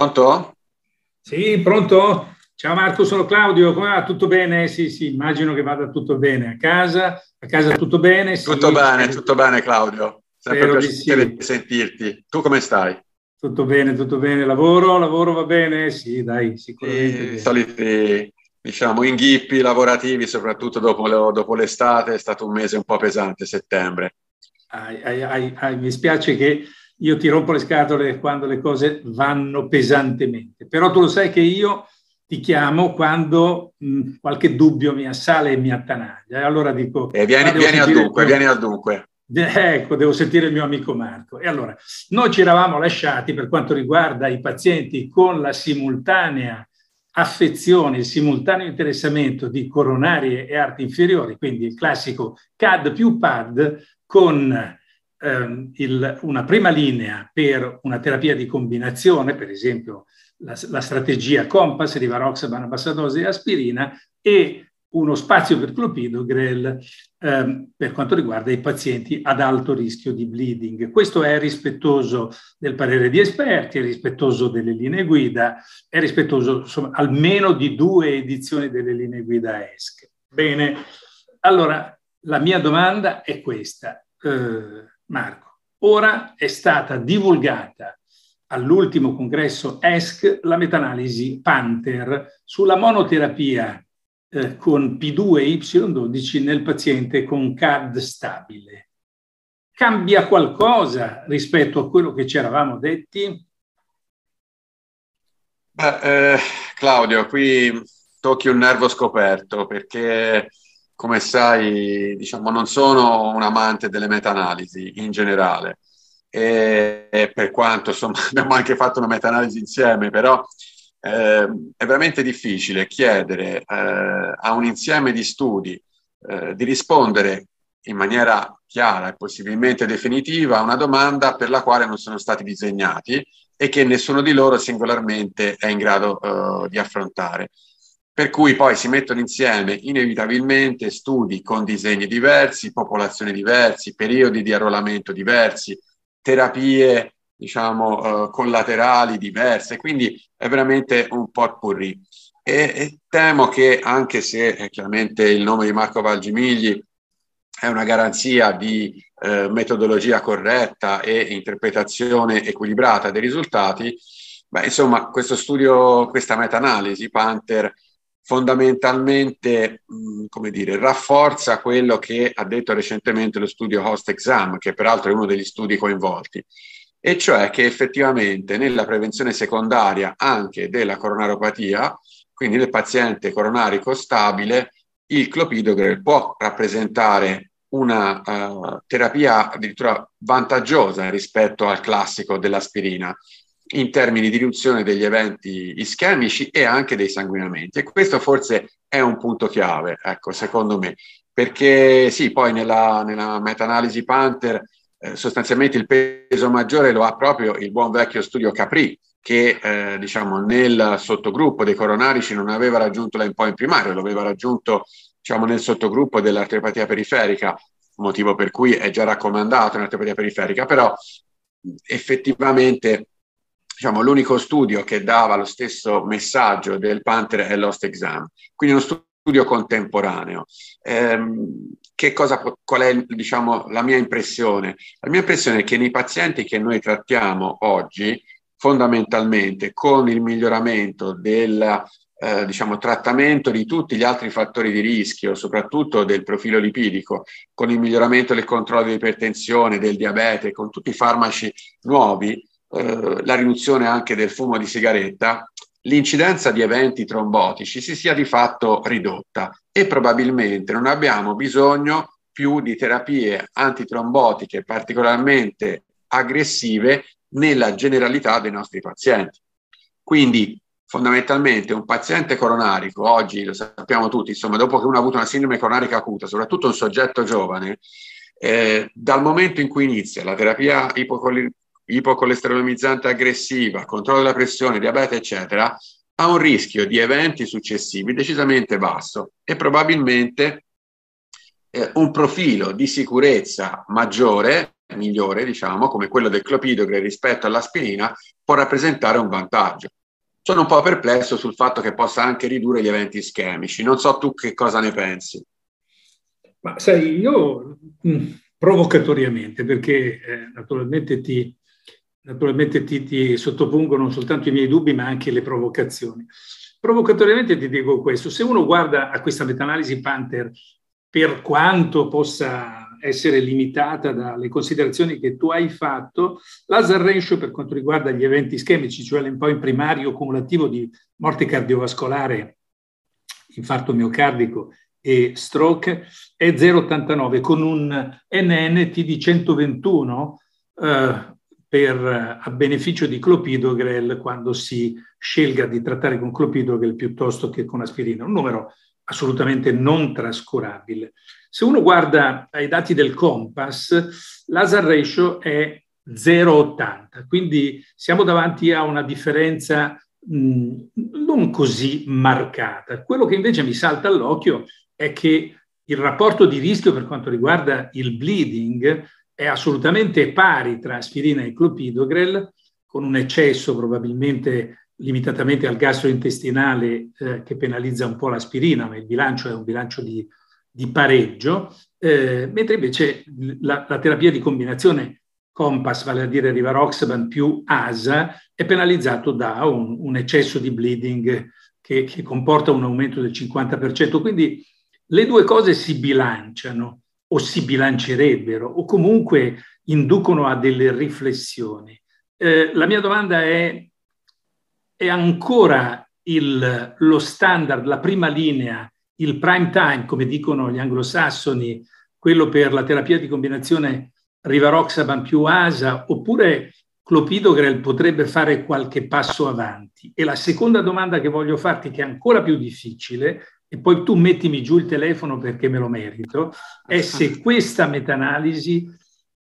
Pronto? Sì, pronto? Ciao Marco, sono Claudio, come va? Tutto bene? Sì, sì, immagino che vada tutto bene. A casa? A casa tutto bene? Sì, tutto bene, tutto bene Claudio. Sempre piacere di sì. sentirti. Tu come stai? Tutto bene, tutto bene. Lavoro? Lavoro va bene? Sì, dai, sicuramente. I soliti, diciamo, inghippi lavorativi, soprattutto dopo, dopo l'estate, è stato un mese un po' pesante, settembre. Ai, ai, ai, mi spiace che io ti rompo le scatole quando le cose vanno pesantemente, però tu lo sai che io ti chiamo quando mh, qualche dubbio mi assale e mi attanaglia. E allora dico... E vieni, vieni al dunque, vieni al dunque. Ecco, devo sentire il mio amico Marco. E allora, noi ci eravamo lasciati per quanto riguarda i pazienti con la simultanea affezione, il simultaneo interessamento di coronarie e arti inferiori, quindi il classico CAD più PAD con ehm, il, una prima linea per una terapia di combinazione, per esempio la, la strategia Compass, rivaroxaban a bassa dose e aspirina, e uno spazio per clopidogrel ehm, per quanto riguarda i pazienti ad alto rischio di bleeding. Questo è rispettoso del parere di esperti, è rispettoso delle linee guida, è rispettoso insomma, almeno di due edizioni delle linee guida ESC. Bene, allora la mia domanda è questa, eh, Marco. Ora è stata divulgata all'ultimo congresso ESC la meta-analisi Panther sulla monoterapia eh, con P2 e Y12 nel paziente con CAD stabile. Cambia qualcosa rispetto a quello che ci eravamo detti? Beh, eh, Claudio, qui tocchi un nervo scoperto perché, come sai, diciamo, non sono un amante delle meta-analisi in generale. E, e per quanto insomma abbiamo anche fatto una meta-analisi insieme, però eh, è veramente difficile chiedere eh, a un insieme di studi eh, di rispondere in maniera chiara e possibilmente definitiva a una domanda per la quale non sono stati disegnati e che nessuno di loro singolarmente è in grado eh, di affrontare. Per cui poi si mettono insieme inevitabilmente studi con disegni diversi, popolazioni diversi, periodi di arruolamento diversi, terapie diciamo, uh, collaterali diverse, quindi è veramente un potpourri. E, e temo che anche se eh, chiaramente il nome di Marco Valgimigli è una garanzia di eh, metodologia corretta e interpretazione equilibrata dei risultati, beh, insomma, questo studio, questa meta-analisi, Panther, fondamentalmente, come dire, rafforza quello che ha detto recentemente lo studio Host Exam, che peraltro è uno degli studi coinvolti, e cioè che effettivamente nella prevenzione secondaria anche della coronaropatia, quindi nel paziente coronarico stabile, il clopidogrel può rappresentare una uh, terapia addirittura vantaggiosa rispetto al classico dell'aspirina in termini di riduzione degli eventi ischemici e anche dei sanguinamenti. E questo forse è un punto chiave, ecco, secondo me, perché sì, poi nella, nella meta-analisi Panther eh, sostanzialmente il peso maggiore lo ha proprio il buon vecchio studio Capri, che eh, diciamo, nel sottogruppo dei coronarici non aveva raggiunto l'endpoint primario, lo aveva raggiunto diciamo, nel sottogruppo dell'arteriopatia periferica, motivo per cui è già raccomandato un'arteriopatia periferica, però effettivamente diciamo, l'unico studio che dava lo stesso messaggio del Panther è l'Host Exam, quindi uno studio contemporaneo. Ehm, che cosa, qual è diciamo, la mia impressione? La mia impressione è che nei pazienti che noi trattiamo oggi, fondamentalmente con il miglioramento del eh, diciamo, trattamento di tutti gli altri fattori di rischio, soprattutto del profilo lipidico, con il miglioramento del controllo di ipertensione, del diabete, con tutti i farmaci nuovi, eh, la riduzione anche del fumo di sigaretta, l'incidenza di eventi trombotici si sia di fatto ridotta e probabilmente non abbiamo bisogno più di terapie antitrombotiche particolarmente aggressive nella generalità dei nostri pazienti. Quindi fondamentalmente un paziente coronarico, oggi lo sappiamo tutti, insomma, dopo che uno ha avuto una sindrome coronarica acuta, soprattutto un soggetto giovane, eh, dal momento in cui inizia la terapia ipocol- ipocolesterolemizzante aggressiva, controllo della pressione, diabete, eccetera, ha un rischio di eventi successivi decisamente basso e probabilmente eh, un profilo di sicurezza maggiore migliore, diciamo, come quello del clopidogrel rispetto all'aspirina, può rappresentare un vantaggio. Sono un po' perplesso sul fatto che possa anche ridurre gli eventi ischemici. Non so tu che cosa ne pensi. Ma sai, io mm, provocatoriamente, perché eh, naturalmente, ti, naturalmente ti, ti sottopongo non soltanto i miei dubbi, ma anche le provocazioni. Provocatoriamente ti dico questo, se uno guarda a questa meta-analisi Panther, per quanto possa essere limitata dalle considerazioni che tu hai fatto, l'hazard ratio per quanto riguarda gli eventi ischemici, cioè l'endpoint primario cumulativo di morte cardiovascolare, infarto miocardico e stroke, è 0,89 con un NNT di 121 eh, per, a beneficio di clopidogrel quando si scelga di trattare con clopidogrel piuttosto che con aspirina, un numero assolutamente non trascurabile. Se uno guarda ai dati del Compass, l'Hazard ratio è 0,80, quindi siamo davanti a una differenza mh, non così marcata. Quello che invece mi salta all'occhio è che il rapporto di rischio per quanto riguarda il bleeding è assolutamente pari tra aspirina e clopidogrel, con un eccesso probabilmente limitatamente al gastrointestinale eh, che penalizza un po' l'aspirina, ma il bilancio è un bilancio di, di pareggio, eh, mentre invece la, la, terapia di combinazione Compass, vale a dire Rivaroxaban più ASA, è penalizzato da un, un eccesso di bleeding che, che comporta un aumento del 50%. Quindi le due cose si bilanciano o si bilancerebbero o comunque inducono a delle riflessioni. Eh, la mia domanda è, è ancora il, lo standard, la prima linea, il prime time, come dicono gli anglosassoni, quello per la terapia di combinazione Rivaroxaban più ASA, oppure clopidogrel potrebbe fare qualche passo avanti? E la seconda domanda che voglio farti, che è ancora più difficile, e poi tu mettimi giù il telefono perché me lo merito, è se questa meta-analisi,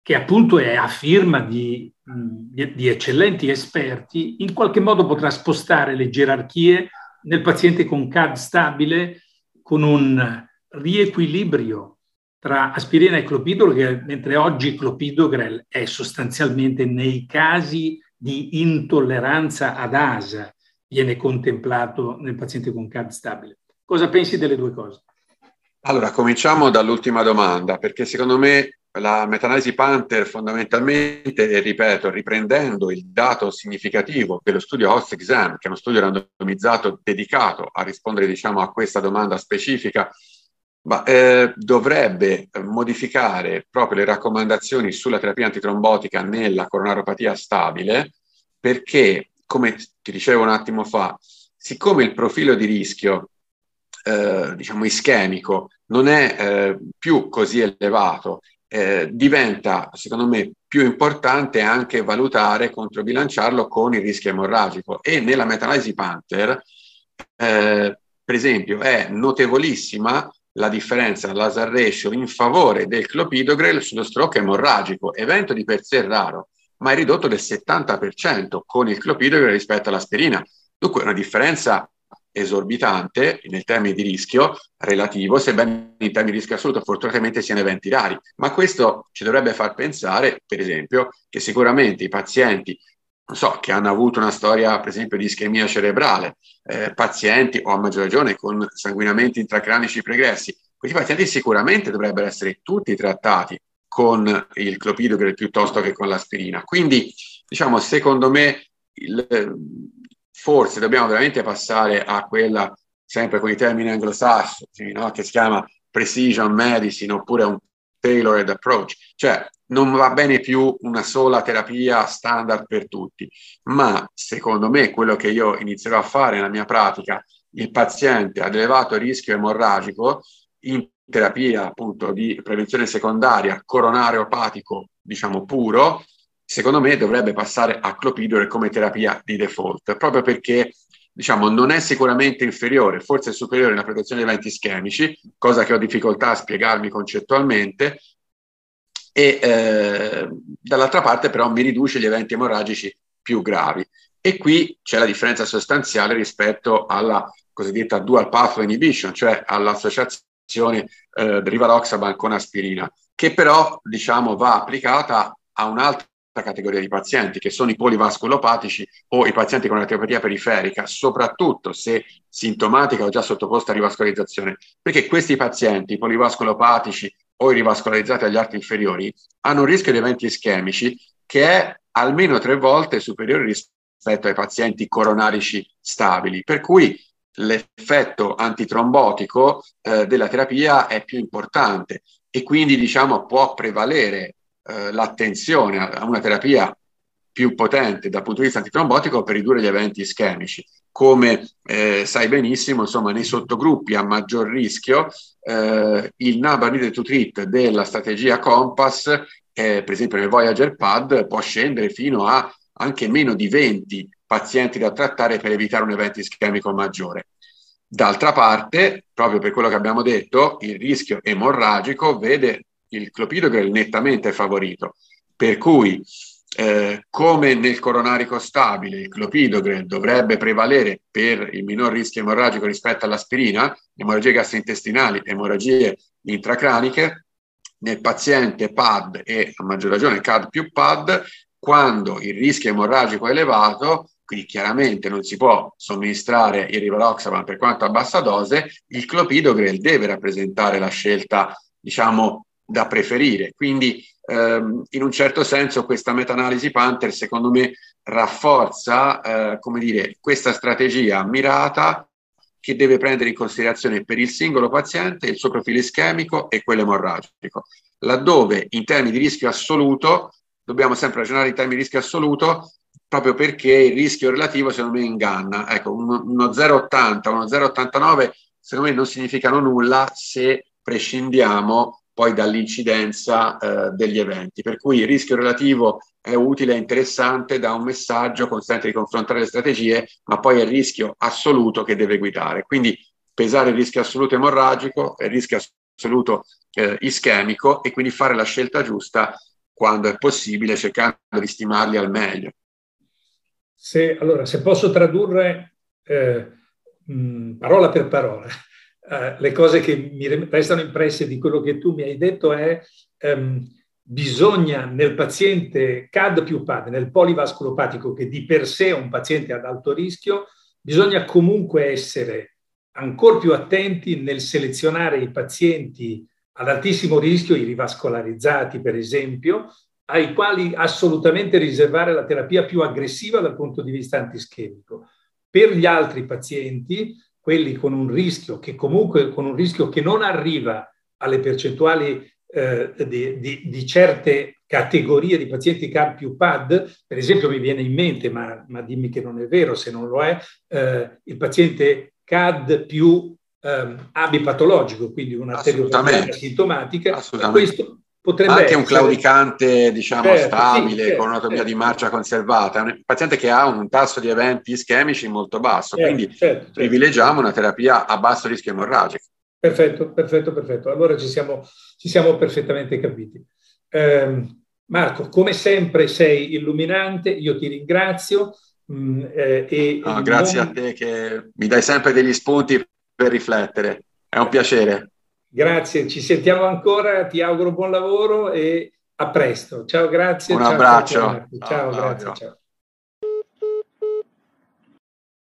che appunto è a firma di, di, di eccellenti esperti, in qualche modo potrà spostare le gerarchie nel paziente con CAD stabile, con un riequilibrio tra aspirina e clopidogrel, mentre oggi clopidogrel è sostanzialmente nei casi di intolleranza ad ASA, viene contemplato nel paziente con CAD stabile. Cosa pensi delle due cose? Allora, cominciamo dall'ultima domanda, perché secondo me la meta-analisi Panther fondamentalmente, ripeto, riprendendo il dato significativo dello studio Host Exam, che è uno studio randomizzato dedicato a rispondere diciamo, a questa domanda specifica, ma, eh, dovrebbe modificare proprio le raccomandazioni sulla terapia antitrombotica nella coronaropatia stabile, perché, come ti dicevo un attimo fa, siccome il profilo di rischio eh, diciamo ischemico non è eh, più così elevato, eh, diventa secondo me più importante anche valutare, controbilanciarlo con il rischio emorragico e nella meta-analisi Panther eh, per esempio è notevolissima la differenza l'azar ratio in favore del clopidogrel sullo stroke emorragico, evento di per sé raro, ma è ridotto del 70% con il clopidogrel rispetto all'aspirina. Dunque una differenza esorbitante nel termine di rischio relativo, sebbene in termini di rischio assoluto fortunatamente siano eventi rari. Ma questo ci dovrebbe far pensare, per esempio, che sicuramente i pazienti non so, che hanno avuto una storia, per esempio, di ischemia cerebrale, eh, pazienti o a maggior ragione con sanguinamenti intracranici pregressi, questi pazienti sicuramente dovrebbero essere tutti trattati con il clopidogrel piuttosto che con l'aspirina. Quindi, diciamo, secondo me il, forse dobbiamo veramente passare a quella, sempre con i termini anglosassoni, no? che si chiama precision medicine oppure un tailored approach, cioè non va bene più una sola terapia standard per tutti, ma secondo me quello che io inizierò a fare nella mia pratica, il paziente ad elevato rischio emorragico in terapia appunto di prevenzione secondaria coronare opatico, diciamo puro, secondo me dovrebbe passare a clopidogrel come terapia di default, proprio perché diciamo, non è sicuramente inferiore, forse è superiore nella protezione dei eventi ischemici, cosa che ho difficoltà a spiegarmi concettualmente, e eh, dall'altra parte però mi riduce gli eventi emorragici più gravi. E qui c'è la differenza sostanziale rispetto alla cosiddetta dual pathway inhibition, cioè all'associazione eh, Rivaroxaban con aspirina, che però diciamo, va applicata a un'altra categoria di pazienti, che sono i polivasculopatici o i pazienti con arteriopatia periferica, soprattutto se sintomatica o già sottoposta a rivascolarizzazione, perché questi pazienti, i polivasculopatici o i rivascolarizzati agli arti inferiori, hanno un rischio di eventi ischemici che è almeno tre volte superiore rispetto ai pazienti coronarici stabili, per cui l'effetto antitrombotico eh, della terapia è più importante e quindi diciamo può prevalere eh, l'attenzione a una terapia più potente dal punto di vista antitrombotico per ridurre gli eventi ischemici. Come eh, sai benissimo, insomma, nei sottogruppi a maggior rischio, eh, il needed to treat della strategia Compass, eh, per esempio nel Voyager Pad, può scendere fino a anche meno di 20 pazienti da trattare per evitare un evento ischemico maggiore. D'altra parte, proprio per quello che abbiamo detto, il rischio emorragico vede il clopidogrel nettamente favorito, per cui eh, come nel coronarico stabile il clopidogrel dovrebbe prevalere per il minor rischio emorragico rispetto all'aspirina, emorragie gastrointestinali, emorragie intracraniche, nel paziente PAD e a maggior ragione CAD più PAD, quando il rischio emorragico è elevato, quindi chiaramente non si può somministrare il rivaroxaban per quanto a bassa dose, il clopidogrel deve rappresentare la scelta, diciamo, da preferire. Quindi ehm, in un certo senso questa meta-analisi Panther secondo me rafforza eh, come dire, questa strategia mirata che deve prendere in considerazione per il singolo paziente il suo profilo ischemico e quello emorragico. Laddove in termini di rischio assoluto dobbiamo sempre ragionare in termini di rischio assoluto proprio perché il rischio relativo secondo me inganna. Ecco, uno, uno 0,80, uno 0,89 secondo me non significano nulla se prescindiamo poi dall'incidenza eh, degli eventi. Per cui il rischio relativo è utile e interessante da un messaggio consente di confrontare le strategie, ma poi è il rischio assoluto che deve guidare. Quindi pesare il rischio assoluto emorragico il rischio assoluto eh, ischemico e quindi fare la scelta giusta quando è possibile, cercando di stimarli al meglio. Se, allora, se posso tradurre eh, mh, parola per parola, eh, le cose che mi restano impresse di quello che tu mi hai detto è ehm, bisogna nel paziente CAD più PAD, nel polivasculopatico che di per sé è un paziente ad alto rischio, bisogna comunque essere ancora più attenti nel selezionare i pazienti ad altissimo rischio, i rivascolarizzati per esempio, ai quali assolutamente riservare la terapia più aggressiva dal punto di vista antischemico. Per gli altri pazienti quelli con un rischio che comunque con un rischio che non arriva alle percentuali eh, di, di, di, certe categorie di pazienti CAR più PAD, per esempio mi viene in mente, ma, ma dimmi che non è vero se non lo è, eh, il paziente CAD più eh, abipatologico, quindi una arteriopatia sintomatica, questo potrebbe anche essere... un claudicante diciamo certo, stabile sì, certo, con un'anatomia certo. di marcia conservata, un paziente che ha un tasso di eventi ischemici molto basso, certo, quindi certo, certo. privilegiamo una terapia a basso rischio emorragico. Perfetto, perfetto, perfetto. Allora ci siamo, ci siamo perfettamente capiti. Eh, Marco, come sempre sei illuminante, io ti ringrazio. Mh, mm, eh, e no, grazie non... a te che mi dai sempre degli spunti per riflettere, è un piacere. Grazie, ci sentiamo ancora, ti auguro buon lavoro e a presto. Ciao, grazie. Un ciao, abbraccio. Ciao, ciao, ciao grazie. Ciao.